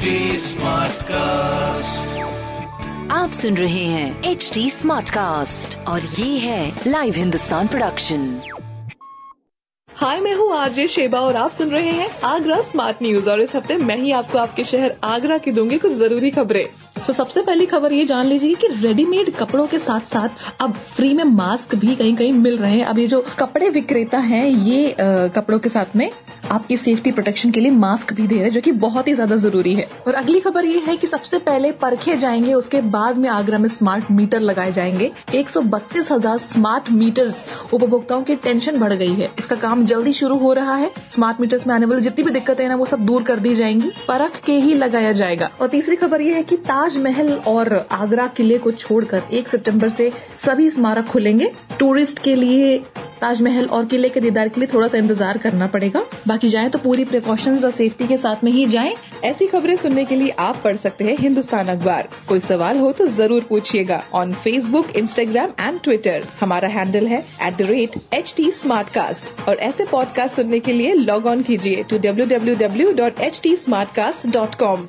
Smartcast आप सुन रहे हैं एच डी स्मार्ट कास्ट और ये है लाइव हिंदुस्तान प्रोडक्शन हाय मैं हूँ आरजे शेबा और आप सुन रहे हैं आगरा स्मार्ट न्यूज़ और इस हफ़्ते मैं ही आपको आपके शहर आगरा की दूँगी कुछ ज़रूरी खबरें। तो सबसे पहली खबर ये जान लीजिए कि रेडीमेड कपड़ों के साथ साथ अब फ्री में मास्क भी कहीं कहीं मिल रहे हैं। अब ये जो कपड़े विक्रेता हैं ये आ, कपड़ों के साथ में आपकी सेफ्टी प्रोटेक्शन के लिए मास्क भी दे रहे हैं, जो कि बहुत ही ज़्यादा ज़रूरी है। और अगली खबर ये है कि सबसे पहले परखे जाएँगे, उसके बाद में आगरा में स्मार्ट मीटर लगाए जाएँगे। एक हज़ार स्मार्ट मीटर्स उपभोक्ताओं की टेंशन बढ़ गई है। इसका काम जल्दी शुरू हो रहा है। स्मार्ट मीटर्स में आने वाली जितनी भी दिक्कतें हैं ना, वो सब दूर कर दी जाएँगी। परख के ही लगाया जाएगा। और तीसरी खबर ये है कि ताजमहल और आगरा किले को छोड़कर एक सितंबर से सभी स्मारक खुलेंगे। टूरिस्ट के लिए ताजमहल और किले के दीदार के लिए थोड़ा सा इंतज़ार करना पड़ेगा। बाकी जाए तो पूरी प्रिकॉशन और सेफ्टी के साथ में ही जाए। ऐसी खबरें सुनने के लिए आप पढ़ सकते हैं हिंदुस्तान अखबार। कोई सवाल हो तो ज़रूर पूछिएगा on Facebook Instagram and Twitter हमारा हैंडल है एट और ऐसे पॉडकास्ट सुनने के लिए लॉग ऑन कीजिए to W W W dot H T Smartcast dot com